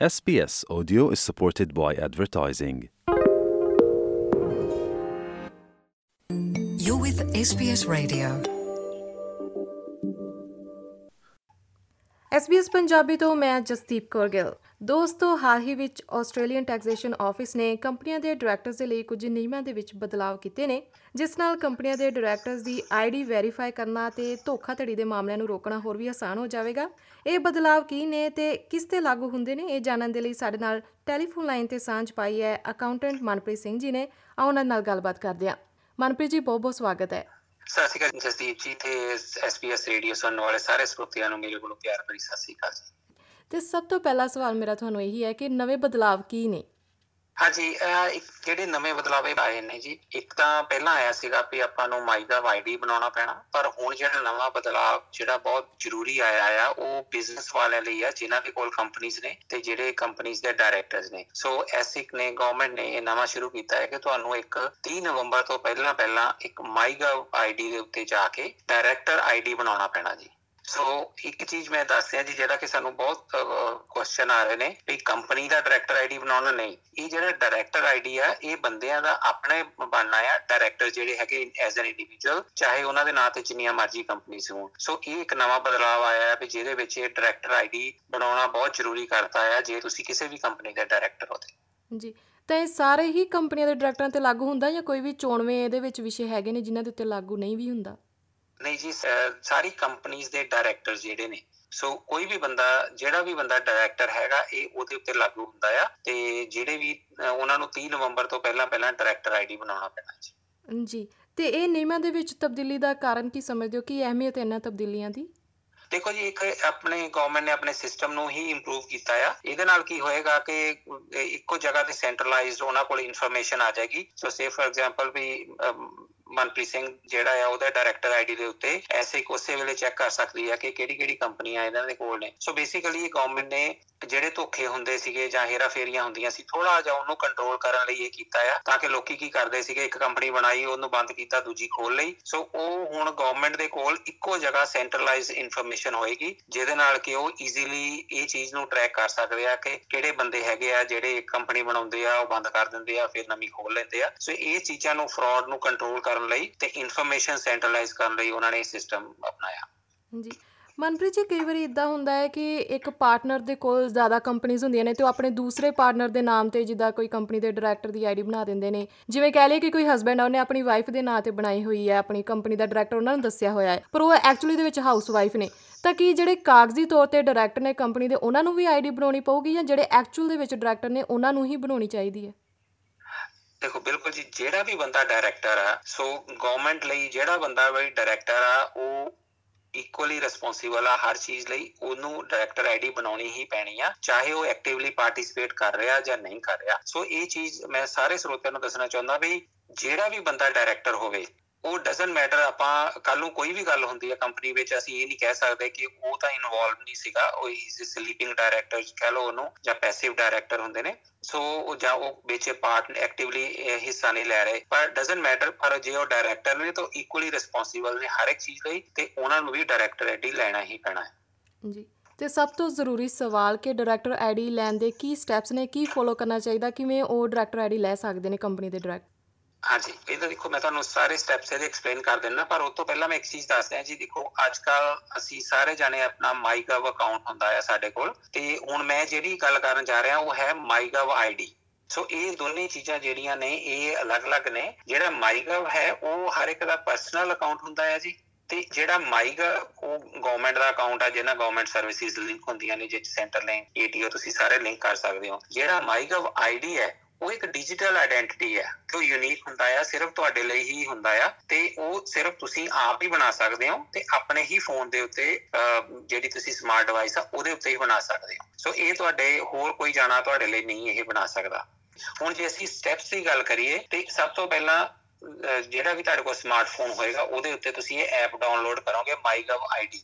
SBS Audio is supported by advertising. You're with SBS Radio. SBS Punjabi ਤੋਂ ਮੈਂ ਜਸਦੀਪ ਕੌਰ ਗਿੱਲ। ਦੋਸਤੋ, ਹਾਲ ਹੀ ਵਿੱਚ ਆਸਟ੍ਰੇਲੀਅਨ ਟੈਕਸੇਸ਼ਨ ਆਫਿਸ ਨੇ ਕੰਪਨੀਆਂ ਦੇ ਡਾਇਰੈਕਟਰਸ ਦੇ ਲਈ ਕੁਝ ਨਿਯਮਾਂ ਦੇ ਵਿੱਚ ਬਦਲਾਅ ਕੀਤੇ ਨੇ, ਜਿਸ ਨਾਲ ਕੰਪਨੀਆਂ ਦੇ ਡਾਇਰੈਕਟਰਸ ਦੀ ਆਈਡੀ ਵੈਰੀਫਾਈ ਕਰਨਾ ਤੇ ਧੋਖਾਧੜੀ ਦੇ ਮਾਮਲਿਆਂ ਨੂੰ ਰੋਕਣਾ ਹੋਰ ਵੀ ਆਸਾਨ ਹੋ ਜਾਵੇਗਾ। ਇਹ ਬਦਲਾਅ ਕੀ ਨੇ ਤੇ ਕਿਸ ਤੇ ਲਾਗੂ ਹੁੰਦੇ ਨੇ, ਇਹ ਜਾਣਨ ਦੇ ਲਈ ਸਾਡੇ ਨਾਲ ਟੈਲੀਫੋਨ ਲਾਈਨ ਤੇ ਸਾਂਝ ਪਾਈ ਹੈ ਅਕਾਊਂਟੈਂਟ ਮਨਪ੍ਰੀਤ ਸਿੰਘ ਜੀ ਨੇ। ਆਓ ਉਹਨਾਂ ਨਾਲ ਗੱਲਬਾਤ ਕਰਦੇ ਹਾਂ। ਮਨਪ੍ਰੀਤ ਜੀ ਬਹੁਤ ਬਹੁਤ ਸਵਾਗਤ ਹੈ। ਸਤਿ ਸ਼੍ਰੀ ਅਕਾਲ ਜਸਦੀਪ ਜੀ ਤੇ ਐਸਪੀਐਸ ਰੇਡੀਓ ਸੁਣਨ ਵਾਲੇ ਸਾਰੇ ਸਰੋਤਿਆਂ ਨੂੰ ਮੇਰੇ ਵੱਲੋਂ ਪਿਆਰ ਭਰੀ ਸਤਿ ਸ਼੍ਰੀ ਅਕਾਲ ਜੀ। ਤੇ ਸਭ ਤੋਂ ਪਹਿਲਾ ਸਵਾਲ ਮੇਰਾ ਤੁਹਾਨੂੰ ਇਹੀ ਹੈ ਕਿ ਨਵੇਂ ਬਦਲਾਅ ਕੀ ਨੇ? ਹਾਂਜੀ, ਇਹ ਇੱਕ ਜਿਹੜੇ ਨਵੇਂ ਬਦਲਾਵੇ ਆਏ ਨੇ ਜੀ, ਇੱਕ ਤਾਂ ਪਹਿਲਾਂ ਆਇਆ ਸੀਗਾ ਵੀ ਆਪਾਂ ਨੂੰ ਮਾਈਗਾ ਆਈਡੀ ਬਣਾਉਣਾ ਪੈਣਾ, ਪਰ ਹੁਣ ਜਿਹੜਾ ਨਵਾਂ ਬਦਲਾਅ ਜਿਹੜਾ ਬਹੁਤ ਜ਼ਰੂਰੀ ਆਇਆ ਆ, ਉਹ ਬਿਜ਼ਨਸ ਵਾਲਿਆਂ ਲਈ ਆ, ਜਿਨ੍ਹਾਂ ਦੇ ਕੋਲ ਕੰਪਨੀਆਂ ਨੇ ਤੇ ਜਿਹੜੇ ਕੰਪਨੀਆਂ ਦੇ ਡਾਇਰੈਕਟਰਸ ਨੇ। ਸੋ ਐਸਿਕ ਨੇ ਗਵਰਨਮੈਂਟ ਨੇ ਇਹ ਨਵਾਂ ਸ਼ੁਰੂ ਕੀਤਾ ਹੈ ਕਿ ਤੁਹਾਨੂੰ ਇੱਕ 30 ਨਵੰਬਰ ਤੋਂ ਪਹਿਲਾਂ ਪਹਿਲਾਂ ਇੱਕ ਮਾਈਗਾ ਆਈਡੀ ਦੇ ਉੱਤੇ ਜਾ ਕੇ ਡਾਇਰੈਕਟਰ ਆਈਡੀ ਬਣਾਉਣਾ ਪੈਣਾ ਜੀ। ਸੋ ਇੱਕ ਚੀਜ਼ ਮੈਂ ਦੱਸ ਰਿਹਾ ਜੀ, ਜਿਹੜਾ ਕਿ ਸਾਨੂੰ ਬਹੁਤ ਕੁਐਸਚਨ ਆ ਰਹੇ ਨੇ ਵੀ ਕੰਪਨੀ ਦਾ ਡਾਇਰੈਕਟਰ ਆਈਡੀ ਬਣਾਉਣਾ ਨਹੀਂ। ਇਹ ਜਿਹੜਾ ਡਾਇਰੈਕਟਰ ਆਈਡੀ ਆ, ਇਹ ਬੰਦਿਆਂ ਦਾ ਆਪਣੇ ਬਣਨਾ ਆ ਡਾਇਰੈਕਟਰ ਜਿਹੜੇ ਹੈਗੇ ਐਜ਼ ਐਨ ਇੰਡੀਵਿਜੂਅਲ ਚਾਹੇ ਉਹਨਾਂ ਦੇ ਨਾਂ ਤੇ ਜਿੰਨੀਆਂ ਮਰਜ਼ੀ ਕੰਪਨੀਆਂ ਹੋਣ। ਸੋ ਇਹ ਇੱਕ ਨਵਾਂ ਬਦਲਾਅ ਆਇਆ ਹੈ ਵੀ ਜਿਹਦੇ ਵਿੱਚ ਇਹ ਡਾਇਰੈਕਟਰ ਆਈਡੀ ਬਣਾਉਣਾ ਬਹੁਤ ਜ਼ਰੂਰੀ ਕਰਤਾ ਹੈ ਜੇ ਤੁਸੀਂ ਕਿਸੇ ਵੀ ਕੰਪਨੀ ਦੇ ਡਾਇਰੈਕਟਰ ਹੋ ਤੇ। ਜੀ, ਤਾਂ ਇਹ ਸਾਰੇ ਹੀ ਕੰਪਨੀਆਂ ਦੇ ਡਾਇਰੈਕਟਰਾਂ ਤੇ ਲਾਗੂ ਹੁੰਦਾ ਜਾਂ ਕੋਈ ਵੀ ਚੋਣਵੇਂ ਇਹਦੇ ਵਿੱਚ ਵਿਸ਼ੇ ਹੈਗੇ ਨੇ ਜਿਨ੍ਹਾਂ ਦੇ ਉੱਤੇ ਲਾਗੂ ਨਹੀਂ ਵੀ ਹੁੰਦਾ? ਨਹੀਂ ਜੀ ਸਾਰੀ ਕੰਪਨੀਆਂ ਦੇ ਡਾਇਰੈਕਟਰ ਜਿਹੜੇ ਨੇ ਸੋ ਕੋਈ ਵੀ ਬੰਦਾ ਜਿਹੜਾ ਵੀ ਬੰਦਾ ਡਾਇਰੈਕਟਰ ਹੈਗਾ ਇਹ ਉਹਦੇ ਉੱਤੇ ਲਾਗੂ ਹੁੰਦਾ ਆ ਤੇ ਜਿਹੜੇ ਵੀ ਉਹਨਾਂ ਨੂੰ 30 ਨਵੰਬਰ ਤੋਂ ਪਹਿਲਾਂ ਪਹਿਲਾਂ ਡਾਇਰੈਕਟਰ ਆਈਡੀ ਬਣਾਉਣਾ ਪੈਣਾ ਜੀ। ਜੀ ਤੇ ਇਹ ਨਿਯਮਾਂ ਦੇ ਵਿੱਚ ਤਬਦੀਲੀ ਦਾ ਕਾਰਨ ਕੀ ਸਮਝਦੇ ਹੋ? ਕੀ ਅਹਿਮੀਅਤ ਇਹਨਾਂ ਤਬਦੀਲੀਆਂ ਦੀ? ਦੇਖੋ ਜੀ ਇੱਕ ਆਪਣੇ ਗਵਰਨਮੈਂਟ ਨੇ ਆਪਣੇ ਸਿਸਟਮ ਨੂੰ ਹੀ ਇੰਪਰੂਵ ਕੀਤਾ ਆ। ਇਹਦੇ ਨਾਲ ਕੀ ਹੋਏਗਾ ਕਿ ਇੱਕੋ ਜਗ੍ਹਾ ਤੇ ਸੈਂਟਰਲਾਈਜ਼ਡ ਉਹਨਾਂ ਕੋਲ ਇਨਫੋਰਮੇਸ਼ਨ ਆ ਜਾਏਗੀ। ਸੋ ਸੇ ਫॉर ਐਗਜ਼ਾਮਪਲ ਵੀ ਮਨਪ੍ਰੀਤ ਸਿੰਘ ਜਿਹੜਾ ਆ, ਉਹਦਾ ਡਾਇਰੈਕਟਰ ਆਈਡੀ ਦੇ ਉੱਤੇ ਐਸੇ ਕੋਸੇ ਵੇਲੇ ਚੈੱਕ ਕਰ ਸਕਦੀ ਆ ਕਿ ਕਿਹੜੀ ਕਿਹੜੀ ਕੰਪਨੀਆਂ ਇਹਨਾਂ ਦੇ ਕੋਲ ਨੇ। ਸੋ ਬੇਸਿਕਲੀ ਇਹ ਗਵਰਨਮੈਂਟ ਨੇ ਜਿਹੜੇ ਧੋਖੇ ਹੁੰਦੇ ਸੀਗੇ ਜਾਂ ਹੇਰਾ ਫੇਰੀਆਂ ਹੁੰਦੀਆਂ ਸੀ ਥੋੜਾ ਜਿਹਾ ਉਹਨੂੰ ਕੰਟਰੋਲ ਕਰਨ ਲਈ ਇਹ ਕੀਤਾ ਆ, ਤਾਂ ਕਿ ਲੋਕੀ ਕੀ ਕਰਦੇ ਸੀਗੇ, ਇੱਕ ਕੰਪਨੀ ਬਣਾਈ, ਉਹਨੂੰ ਬੰਦ ਕੀਤਾ, ਦੂਜੀ ਖੋਲ ਲਈ। ਸੋ ਉਹ ਹੁਣ ਗਵਰਨਮੈਂਟ ਦੇ ਕੋਲ ਇੱਕੋ ਜਗ੍ਹਾ ਸੈਂਟਰਲਾਈਜ਼ ਇਨਫੋਰਮੇਸ਼ਨ ਹੋਏਗੀ, ਜਿਹਦੇ ਨਾਲ ਕਿ ਉਹ ਈਜ਼ੀਲੀ ਇਹ ਚੀਜ਼ ਨੂੰ ਟਰੈਕ ਕਰ ਸਕਦੇ ਆ ਕਿ ਕਿਹੜੇ ਬੰਦੇ ਹੈਗੇ ਆ, ਜਿਹੜੇ ਇੱਕ ਕੰਪਨੀ ਬਣਾਉਂਦੇ ਆ, ਉਹ ਬੰਦ ਕਰ ਦਿੰਦੇ ਆ, ਫਿਰ ਨਵੀਂ ਖੋਲ ਲੈਂਦੇ ਆ। ਸੋ ਇਹ ਚੀਜ਼ਾਂ ਨੂੰ ਫਰਾਡ ਨੂੰ ਕੰਟਰੋਲ ਕਰਨ ਲਈ ਤੇ ਇਨਫੋਰਮੇਸ਼ਨ ਸੈਂਟਰਲਾਈਜ਼ ਕਰਨ ਲਈ ਉਹਨਾਂ ਨੇ ਇਹ ਸਿਸਟਮ ਅਪਣਾਇਆ। ਜੀ ਮਨਪ੍ਰੀਤ ਜੀ, ਕਈ ਵਾਰੀ ਇਦਾਂ ਹੁੰਦਾ ਹੈ ਕਿ ਇੱਕ ਪਾਰਟਨਰ ਦੇ ਕੋਲ ਜ਼ਿਆਦਾ ਕੰਪਨੀਆਂ ਹੁੰਦੀਆਂ ਨੇ ਤੇ ਉਹ ਆਪਣੇ ਦੂਸਰੇ ਪਾਰਟਨਰ ਦੇ ਨਾਮ ਤੇ ਜਿੱਦਾਂ ਕੋਈ ਕੰਪਨੀ ਦੇ ਡਾਇਰੈਕਟਰ ਦੀ ਆਈਡੀ ਬਣਾ ਦਿੰਦੇ ਨੇ। ਜਿਵੇਂ ਕਹਿ ਲਈਏ ਕਿ ਕੋਈ ਹਸਬੰਡ ਆ, ਉਹਨੇ ਆਪਣੀ ਵਾਈਫ ਦੇ ਨਾਂ ਤੇ ਬਣਾਈ ਹੋਈ ਹੈ, ਆਪਣੀ ਕੰਪਨੀ ਦਾ ਡਾਇਰੈਕਟਰ ਉਹਨਾਂ ਨੂੰ ਦੱਸਿਆ ਹੋਇਆ ਹੈ। ਪਰ ਉਹ ਐਕਚੁਅਲੀ ਦੇ ਵਿੱਚ ਹਾਊਸ ਵਾਈਫ ਨੇ। ਤਾਂ ਕੀ ਜਿਹੜੇ ਕਾਗਜ਼ੀ ਤੌਰ ਤੇ ਡਾਇਰੈਕਟਰ ਨੇ ਕੰਪਨੀ ਦੇ, ਉਹਨਾਂ ਨੂੰ ਵੀ ਆਈਡੀ ਬਣਾਉਣੀ ਪਊਗੀ ਜਾਂ ਜਿਹੜੇ ਐਕਚੁਅਲ ਦੇ ਵਿੱਚ ਡਾਇਰੈਕਟਰ ਨੇ, ਉਹਨਾਂ ਨੂੰ ਹੀ ਬਣਾਉਣੀ ਚਾਹੀਦੀ ਹੈ? ਦੇਖੋ, ਬਿਲਕੁਲ ਜੀ, ਜਿਹੜਾ ਵੀ ਬੰਦਾ ਡਾਇਰੈਕਟਰ ਆ ਸੋ ਗਵਰਨਮੈਂਟ ਲਈ ਜਿਹੜਾ ਬੰਦਾ ਵੀ ਡਾਇਰੈਕਟਰ ਆ, ਉਹ ਇਕੁਅਲੀ ਰਿਸਪੌਂਸਿਬਲ ਆ ਹਰ ਚੀਜ਼ ਲਈ, ਉਹਨੂੰ ਡਾਇਰੈਕਟਰ ਆਈਡੀ ਬਣਾਉਣੀ ਹੀ ਪੈਣੀ ਆ, ਚਾਹੇ ਉਹ ਐਕਟਿਵਲੀ ਪਾਰਟਿਸਿਪੇਟ ਕਰ ਰਿਹਾ ਜਾਂ ਨਹੀਂ ਕਰ ਰਿਹਾ। ਸੋ ਇਹ ਚੀਜ਼ ਮੈਂ ਸਾਰੇ ਸਰੋਤਿਆਂ ਨੂੰ ਦੱਸਣਾ ਚਾਹੁੰਦਾ ਵੀ ਜਿਹੜਾ ਵੀ ਬੰਦਾ ਡਾਇਰੈਕਟਰ ਹੋਵੇ ਉਹ ਡਸਨਟ ਮੈਟਰ ਆਪਾਂ ਕੱਲ ਨੂੰ ਕੋਈ ਵੀ ਗੱਲ ਹੁੰਦੀ ਹੈ ਕੰਪਨੀ ਵਿੱਚ, ਅਸੀਂ ਇਹ ਨਹੀਂ ਕਹਿ ਸਕਦੇ ਕਿ ਉਹ ਤਾਂ ਇਨਵੋਲਵ ਨਹੀਂ ਸੀਗਾ, ਉਹ ਇਜ਼ ਸਲੀਪਿੰਗ ਡਾਇਰੈਕਟਰ ਕਹਿ ਲਓ ਉਹਨੂੰ, ਜਾਂ ਪੈਸਿਵ ਡਾਇਰੈਕਟਰ ਹੁੰਦੇ ਨੇ। ਸੋ ਉਹ ਜਾਂ ਉਹ ਵਿੱਚ ਪਾਰਟ ਐਕਟਿਵਲੀ ਹਿੱਸਾ ਨਹੀਂ ਲੈ ਰਹੇ। ਪਰ ਡਸਨਟ ਮੈਟਰ ਪਰ ਜੇ ਉਹ ਡਾਇਰੈਕਟਰ ਨੇ ਤਾਂ ਇਕੁਅਲੀ ਰਿਸਪੌਂਸਿਬਲ ਨੇ ਹਰ ਇੱਕ ਚੀਜ਼ ਲਈ, ਤੇ ਉਹਨਾਂ ਨੂੰ ਵੀ ਡਾਇਰੈਕਟਰ ਆਈਡੀ ਲੈਣਾ ਹੀ ਪੈਣਾ ਹੈ। ਜੀ। ਤੇ ਸਭ ਤੋਂ ਜ਼ਰੂਰੀ ਸਵਾਲ ਕਿ ਡਾਇਰੈਕਟਰ ਆਈਡੀ ਲੈਣ ਦੇ ਕੀ ਸਟੈਪਸ ਨੇ, ਕੀ ਫੋਲੋ ਕਰਨਾ ਚਾਹੀਦਾ, ਕਿਵੇਂ ਉਹ ਡਾਇਰੈਕਟਰ ਆਈਡੀ ਲੈ ਸਕਦੇ ਨੇ ਕੰਪਨੀ ਦੇ ਡਾਇਰੈਕਟਰ ਹਾਂਜੀ ਇਹਦਾ ਦੇਖੋ ਮੈਂ ਤੁਹਾਨੂੰ ਸਾਰੇ ਸਟੈਪਸ ਇਹਦੇ ਐਕਸਪਲੇਨ ਕਰ ਦਿੰਦਾ, ਪਰ ਉਸ ਤੋਂ ਪਹਿਲਾਂ ਮੈਂ ਇੱਕ ਚੀਜ਼ ਦੱਸ ਦਿਆਂ ਜੀ, ਦੇਖੋ ਅੱਜ ਕੱਲ ਅਸੀਂ ਸਾਰੇ ਜਾਣੇ ਆਪਣਾ ਮਾਈਗਵ ਅਕਾਊਂਟ ਹੁੰਦਾ ਹੈ ਸਾਡੇ ਕੋਲ, ਤੇ ਹੁਣ ਮੈਂ ਜਿਹੜੀ ਗੱਲ ਕਰਨ ਜਾ ਰਿਹਾ, ਉਹ ਹੈ ਮਾਈਗਵ ਆਈਡੀ ਸੋ ਇਹ ਦੋਨੇ ਚੀਜ਼ਾਂ ਜਿਹੜੀਆਂ ਨੇ, ਇਹ ਅਲੱਗ-ਅਲੱਗ ਨੇ। ਜਿਹੜਾ ਮਾਈਗਵ ਹੈ, ਉਹ ਹਰ ਇੱਕ ਦਾ ਪਰਸਨਲ ਅਕਾਊਂਟ ਹੁੰਦਾ ਹੈ ਜੀ, ਤੇ ਜਿਹੜਾ ਮਾਈਗਾ ਉਹ ਗਵਰਨਮੈਂਟ ਦਾ ਅਕਾਊਂਟ ਆ, ਜਿਹਨਾਂ ਗਵਰਨਮੈਂਟ ਸਰਵਿਸਿਜ਼ ਲਿੰਕ ਹੁੰਦੀਆਂ ਨੇ ਜਿਸ ਸੈਂਟਰ ਲਿੰਕ ਏਟੀਓ ਤੁਸੀਂ ਸਾਰੇ ਲਿੰਕ ਕਰ ਸਕਦੇ ਹੋ। ਜਿਹੜਾ ਮਾਈਗਵ ਆਈਡੀ ਹੈ ਉਹ ਇੱਕ ਡਿਜੀਟਲ ਆਇਡੈਂਟੀਟੀ ਹੈ, ਜੋ ਯੂਨੀਕ ਹੁੰਦਾ ਆ, ਸਿਰਫ ਤੁਹਾਡੇ ਲਈ ਹੀ ਹੁੰਦਾ ਆ, ਤੇ ਉਹ ਸਿਰਫ ਤੁਸੀਂ ਆਪ ਹੀ ਬਣਾ ਸਕਦੇ ਹੋ ਤੇ ਆਪਣੇ ਹੀ ਫੋਨ ਦੇ ਉੱਤੇ ਜਿਹੜੀ ਤੁਸੀਂ ਸਮਾਰਟ ਡਿਵਾਈਸ ਆ, ਉਹਦੇ ਉੱਤੇ ਹੀ ਬਣਾ ਸਕਦੇ ਹੋ। ਸੋ ਇਹ ਤੁਹਾਡੇ ਹੋਰ ਕੋਈ ਜਾਣਾ ਤੁਹਾਡੇ ਲਈ ਨਹੀਂ ਇਹ ਬਣਾ ਸਕਦਾ। ਹੁਣ ਜੇ ਅਸੀਂ ਸਟੈਪਸ ਦੀ ਗੱਲ ਕਰੀਏ, ਤੇ ਸਭ ਤੋਂ ਪਹਿਲਾਂ ਜਿਹੜਾ ਵੀ ਤੁਹਾਡੇ ਕੋਲ ਸਮਾਰਟਫੋਨ ਹੋਏਗਾ, ਉਹਦੇ ਉੱਤੇ ਤੁਸੀਂ ਇਹ ਐਪ ਡਾਊਨਲੋਡ ਕਰੋਗੇ ਮਾਈਗਵ ਆਈਡੀ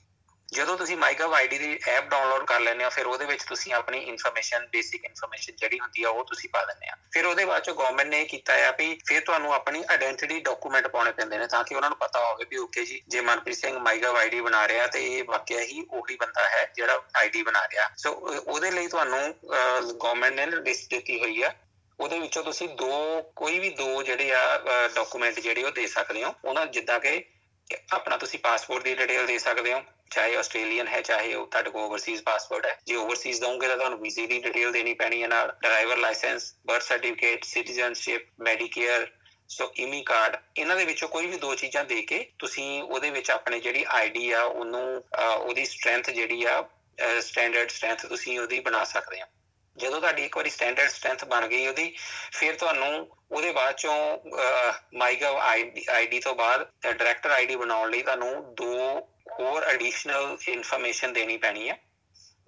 ਜਦੋਂ ਤੁਸੀਂ ਮਾਈਗਵ ਆਈਡੀ ਦੀ ਐਪ ਡਾਊਨਲੋਡ ਕਰ ਲੈਂਦੇ ਹੋ, ਫਿਰ ਉਹਦੇ ਵਿੱਚ ਤੁਸੀਂ ਆਪਣੀ ਇਨਫੋਰਮੇਸ਼ਨ ਬੇਸਿਕ ਇਨਫੋਰਮੇਸ਼ਨ ਜਿਹੜੀ ਹੁੰਦੀ ਆ, ਉਹ ਤੁਸੀਂ ਪਾ ਦਿੰਦੇ ਆ। ਫਿਰ ਉਹਦੇ ਬਾਅਦ ਚ ਗਵਰਨਮੈਂਟ ਨੇ ਕੀਤਾ ਆ ਵੀ ਫਿਰ ਤੁਹਾਨੂੰ ਆਪਣੀ ਆਇਡੈਂਟੀਟੀ ਡਾਕੂਮੈਂਟ ਪਾਉਣੇ ਪੈਂਦੇ ਨੇ, ਤਾਂ ਕਿ ਉਹਨਾਂ ਨੂੰ ਪਤਾ ਹੋਵੇ ਵੀ ਓਕੇ ਜੀ, ਜੇ ਮਨਪ੍ਰੀਤ ਸਿੰਘ ਮਾਈਗਵ ਆਈਡੀ ਬਣਾ ਰਿਹਾ ਤੇ ਇਹ ਵਾਕਿਆ ਹੀ ਉਹੀ ਬੰਦਾ ਹੈ ਜਿਹੜਾ ਆਈਡੀ ਬਣਾ ਰਿਹਾ। ਸੋ ਉਹਦੇ ਲਈ ਤੁਹਾਨੂੰ ਗਵਰਨਮੈਂਟ ਨੇ ਲਿਸਟ ਦਿੱਤੀ ਹੋਈ ਆ। ਉਹਦੇ ਵਿੱਚੋਂ ਤੁਸੀਂ ਦੋ, ਕੋਈ ਵੀ ਦੋ ਜਿਹੜੇ ਆ ਡਾਕੂਮੈਂਟ ਜਿਹੜੇ ਉਹ ਦੇ ਸਕਦੇ ਹੋ। ਉਹਨਾਂ ਜਿੱਦਾਂ ਕਿ ਆਪਣਾ ਤੁਸੀਂ ਪਾਸਪੋਰਟ ਦੀ ਡਿਟੇਲ ਦੇ ਸਕਦੇ ਹੋ। ਚਾਹੇ ਆਸਟ੍ਰੇਲੀਅਨ ਹੈ, ਚਾਹੇ ਉਹ ਤੁਹਾਡੇ ਕੋਲ ਓਵਰਸੀਜ਼ ਪਾਸਪੋਰਟ ਹੈ। ਜੇ ਓਵਰਸੀਜ਼ ਦੋਗੇ ਤਾਂ ਤੁਹਾਨੂੰ ਵੀਜ਼ੇ ਦੀ ਡਿਟੇਲ ਦੇਣੀ ਪੈਣੀ ਹੈ ਨਾਲ। Driver licence birth certificate citizenship Medicare so ImmiCard ਇਹਨਾਂ ਦੇ ਵਿੱਚੋਂ ਕੋਈ ਵੀ ਦੋ ਚੀਜ਼ਾਂ ਦੇ ਕੇ ਤੁਸੀਂ ਉਹਦੇ ਵਿੱਚ ਆਪਣੇ ਜਿਹੜੀ ਆਈਡੀ ਆ, ਉਹਨੂੰ ਉਹਦੀ ਸਟਰੈਂਥ ਜਿਹੜੀ ਆ ਸਟੈਂਡਰਡ ਸਟਰੈਂਥ ਤੁਸੀਂ ਉਹਦੀ ਬਣਾ ਸਕਦੇ ਹੋ। ਜਦੋਂ ਤੁਹਾਡੀ ਇੱਕ ਵਾਰੀ ਸਟੈਂਡਰਡ ਸਟਰੈਂਥ ਬਣ ਗਈ ਉਹਦੀ, ਫਿਰ ਤੁਹਾਨੂੰ ਉਹਦੇ ਬਾਅਦ ਚੋਂ ਮਾਈਗਵ ਆਈਡੀ ਤੋਂ ਬਾਅਦ ਡਾਇਰੈਕਟਰ ਆਈਡੀ ਬਣਾਉਣ ਲਈ ਤੁਹਾਨੂੰ ਦੋ ਹੋਰ ਐਡੀਸ਼ਨਲ ਇਨਫੋਰਮੇਸ਼ਨ ਦੇਣੀ ਪੈਣੀ ਹੈ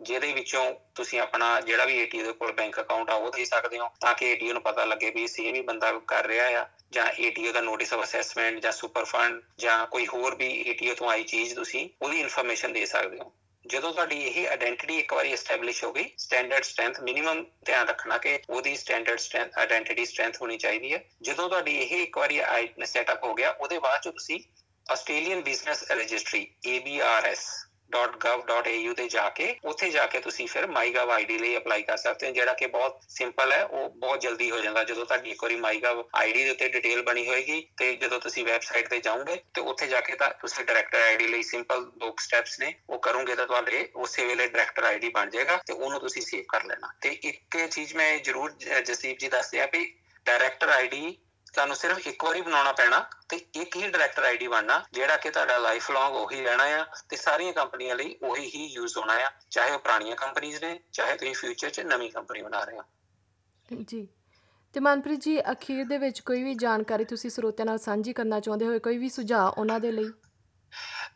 ਜਿਹਦੇ ਵਿੱਚੋਂ ਤੁਸੀਂ ਆਪਣਾ ਜਿਹੜਾ ਵੀ ਏਟੀਓ ਦੇ ਕੋਲ ਬੈਂਕ ਅਕਾਊਂਟ ਆ, ਉਹ ਦੇ ਸਕਦੇ ਹੋ, ਤਾਂ ਕਿ ਏਟੀਓ ਨੂੰ ਪਤਾ ਲੱਗੇ ਵੀ ਸੇਮ ਹੀ ਬੰਦਾ ਕਰ ਰਿਹਾ ਆ, ਜਾਂ ਏਟੀਓ ਦਾ ਨੋਟਿਸ ਆਫ ਅਸੈਸਮੈਂਟ ਜਾਂ ਸੁਪਰ ਫੰਡ ਜਾਂ ਕੋਈ ਹੋਰ ਵੀ ਏਟੀਓ ਤੋਂ ਆਈ ਚੀਜ਼ ਤੁਸੀਂ ਉਹਦੀ ਇਨਫੋਰਮੇਸ਼ਨ ਦੇ ਸਕਦੇ ਹੋ। ਜਦੋਂ ਤੁਹਾਡੀ ਇਹ ਆਇਡੈਂਟੀਟੀ ਇੱਕ ਵਾਰੀ ਐਸਟੈਬਲਿਸ਼ ਹੋ ਗਈ ਸਟੈਂਡਰਡ ਸਟਰੈਂਥ ਮਿਨੀਮਮ ਧਿਆਨ ਰੱਖਣਾ ਕਿ ਉਹਦੀ ਸਟੈਂਡਰਡ ਸਟਰੈਂਥ ਆਇਡੈਂਟੀਟੀ ਸਟਰੈਂਥ ਹੋਣੀ ਚਾਹੀਦੀ ਹੈ। ਜਦੋਂ ਤੁਹਾਡੀ ਇਹ ਇੱਕ ਵਾਰੀ ਸੈਟਅਪ ਹੋ ਗਿਆ, ਉਹਦੇ ਬਾਅਦ ਚ ਤੁਸੀਂ Australian business registry ABRS .gov.au ਤੇ ਜਾ ਕੇ, ਉੱਥੇ ਜਾ ਕੇ ਤੁਸੀਂ ਫਿਰ MyGov ID ਲਈ ਅਪਲਾਈ ਕਰ ਸਕਦੇ ਹੋ, ਜਿਹੜਾ ਕਿ ਬਹੁਤ ਸਿੰਪਲ ਹੈ, ਉਹ ਬਹੁਤ ਜਲਦੀ ਹੋ ਜਾਂਦਾ ਜਦੋਂ ਤੁਹਾਡੀ ਇੱਕ ਵਾਰੀ MyGov ID ਦੇ ਉੱਤੇ ਡਿਟੇਲ ਬਣੀ ਹੋਏਗੀ ਤੇ ਜਦੋਂ ਤੁਸੀਂ ਵੈਬਸਾਈਟ ਤੇ ਜਾਓਗੇ ਤੇ ਉੱਥੇ ਜਾ ਕੇ ਤਾਂ ਤੁਸੀਂ ਡਾਇਰੈਕਟਰ ਆਈਡੀ ਲਈ ਸਿੰਪਲ ਦੋ ਸਟੈਪਸ ਨੇ, ਉਹ ਕਰੋਗੇ ਤਾਂ ਤੁਹਾਡੇ ਉਸੇ ਵੇਲੇ ਡਾਇਰੈਕਟਰ ਆਈਡੀ ਬਣ ਜਾਏਗਾ ਤੇ ਉਹਨੂੰ ਤੁਸੀਂ ਸੇਵ ਕਰ ਲੈਣਾ। ਤੇ ਇੱਕ ਚੀਜ਼ ਮੈਂ ਜ਼ਰੂਰ ਜਸਦੀਪ ਜੀ ਦੱਸ ਦਿਆਂ ਵੀ ਡਾਇਰੈਕਟਰ ਆਈਡੀ ਤੁਹਾਨੂੰ ਸਿਰਫ ਇੱਕ ਵਾਰੀ ਬਣਾਉਣਾ ਪੈਣਾ ਤੇ ਇੱਕ ਹੀ ਡਾਇਰੈਕਟਰ ਆਈਡੀ ਬਣਨਾ ਜਿਹੜਾ ਕਿ ਤੁਹਾਡਾ ਲਾਈਫ ਲੌਂਗ ਉਹੀ ਰਹਿਣਾ ਆ ਤੇ ਸਾਰੀਆਂ ਕੰਪਨੀਆਂ ਲਈ ਉਹੀ ਹੀ ਯੂਜ਼ ਹੋਣਾ ਆ ਚਾਹੇ ਉਹ ਪੁਰਾਣੀਆਂ ਕੰਪਨੀਆਂ ਨੇ ਚਾਹੇ ਤੁਸੀਂ ਫਿਊਚਰ 'ਚ ਨਵੀਂ ਕੰਪਨੀ ਬਣਾ ਰਹੇ ਹੋ। ਜੀ। ਤੇ ਮਨਪ੍ਰੀਤ ਜੀ ਅਖੀਰ ਦੇ ਵਿੱਚ ਕੋਈ ਵੀ ਜਾਣਕਾਰੀ ਤੁਸੀਂ ਸਰੋਤਿਆਂ ਨਾਲ ਸਾਂਝੀ ਕਰਨਾ ਚਾਹੁੰਦੇ ਹੋਏ ਕੋਈ ਵੀ ਸੁਝਾਅ ਉਹਨਾਂ ਦੇ ਲਈ?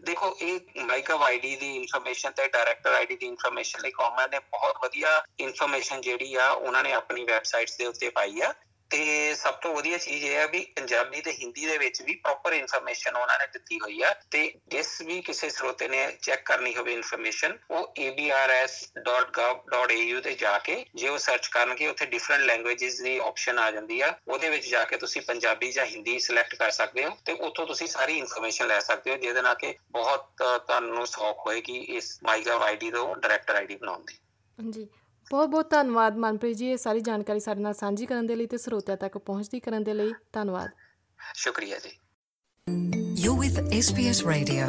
ਦੇਖੋ ਇਹ ਮਾਈਕਾ ਆਈਡੀ ਦੀ ਇਨਫੋਰਮੇਸ਼ਨ ਤੇ ਡਾਇਰੈਕਟਰ ਆਈਡੀ ਦੀ ਇਨਫੋਰਮੇਸ਼ਨ ਲਈ ਕੌਮਨ ਨੇ ਬਹੁਤ ਵਧੀਆ ਇਨਫੋਰਮੇਸ਼ਨ ਜਿਹੜੀ ਆ ਉਹਨਾਂ ਨੇ ਆਪਣੀ ਵੈਬਸਾਈਟਸ ਦੇ ਉੱਤੇ ਪਾਈ ਆ। ਤੇ ਸਭ ਤੋਂ ਵਧੀਆ ਚੀਜ਼ ਇਹ ਹੈ ਵੀ ਪੰਜਾਬੀ ਤੇ ਹਿੰਦੀ ਦੇ ਵਿੱਚ ਵੀ ਪ੍ਰੋਪਰ ਇਨਫੋਰਮੇਸ਼ਨ ਉਹਨਾਂ ਨੇ ਦਿੱਤੀ ਹੋਈ ਆ ਤੇ ਜਿਸ ਵੀ ਕਿਸੇ ਸਰੋਤੇ ਨੇ ਚੈੱਕ ਕਰਨੀ ਹੋਵੇ ਇਨਫੋਰਮੇਸ਼ਨ ਉਹ abrs.gov.au ਤੇ ਜਾ ਕੇ ਜੇ ਉਹ ਸਰਚ ਕਰਨਗੇ, ਉੱਥੇ ਡਿਫਰੈਂਟ ਲੈਂਗੁਏਜਸ ਦੀ ਆਪਸ਼ਨ ਆ ਜਾਂਦੀ ਆ, ਉਹਦੇ ਵਿੱਚ ਜਾ ਕੇ ਤੁਸੀਂ ਪੰਜਾਬੀ ਜਾਂ ਹਿੰਦੀ ਸਿਲੈਕਟ ਕਰ ਸਕਦੇ ਹੋ ਤੇ ਉੱਥੋਂ ਤੁਸੀਂ ਸਾਰੀ ਇਨਫੋਰਮੇਸ਼ਨ ਲੈ ਸਕਦੇ ਹੋ, ਜਿਹਦੇ ਨਾਲ ਕਿ ਬਹੁਤ ਤੁਹਾਨੂੰ ਸੌਖ ਹੋਏਗੀ ਇਸ ਮਾਈਗਵ ਆਈਡੀ ਤੋਂ ਡਾਇਰੈਕਟਰ ਆਈਡੀ ਬਣਾਉਣ ਦੀ। ਜੀ ਬਹੁਤ ਬਹੁਤ ਧੰਨਵਾਦ ਮਨਪ੍ਰੀਤ ਜੀ ਇਹ ਸਾਰੀ ਜਾਣਕਾਰੀ ਸਾਡੇ ਨਾਲ ਸਾਂਝੀ ਕਰਨ ਦੇ ਲਈ ਤੇ ਸਰੋਤਿਆਂ ਤੱਕ ਪਹੁੰਚਦੀ ਕਰਨ ਦੇ ਲਈ ਧੰਨਵਾਦ ਸ਼ੁਕਰੀਆ ਜੀ You're with SBS Radio.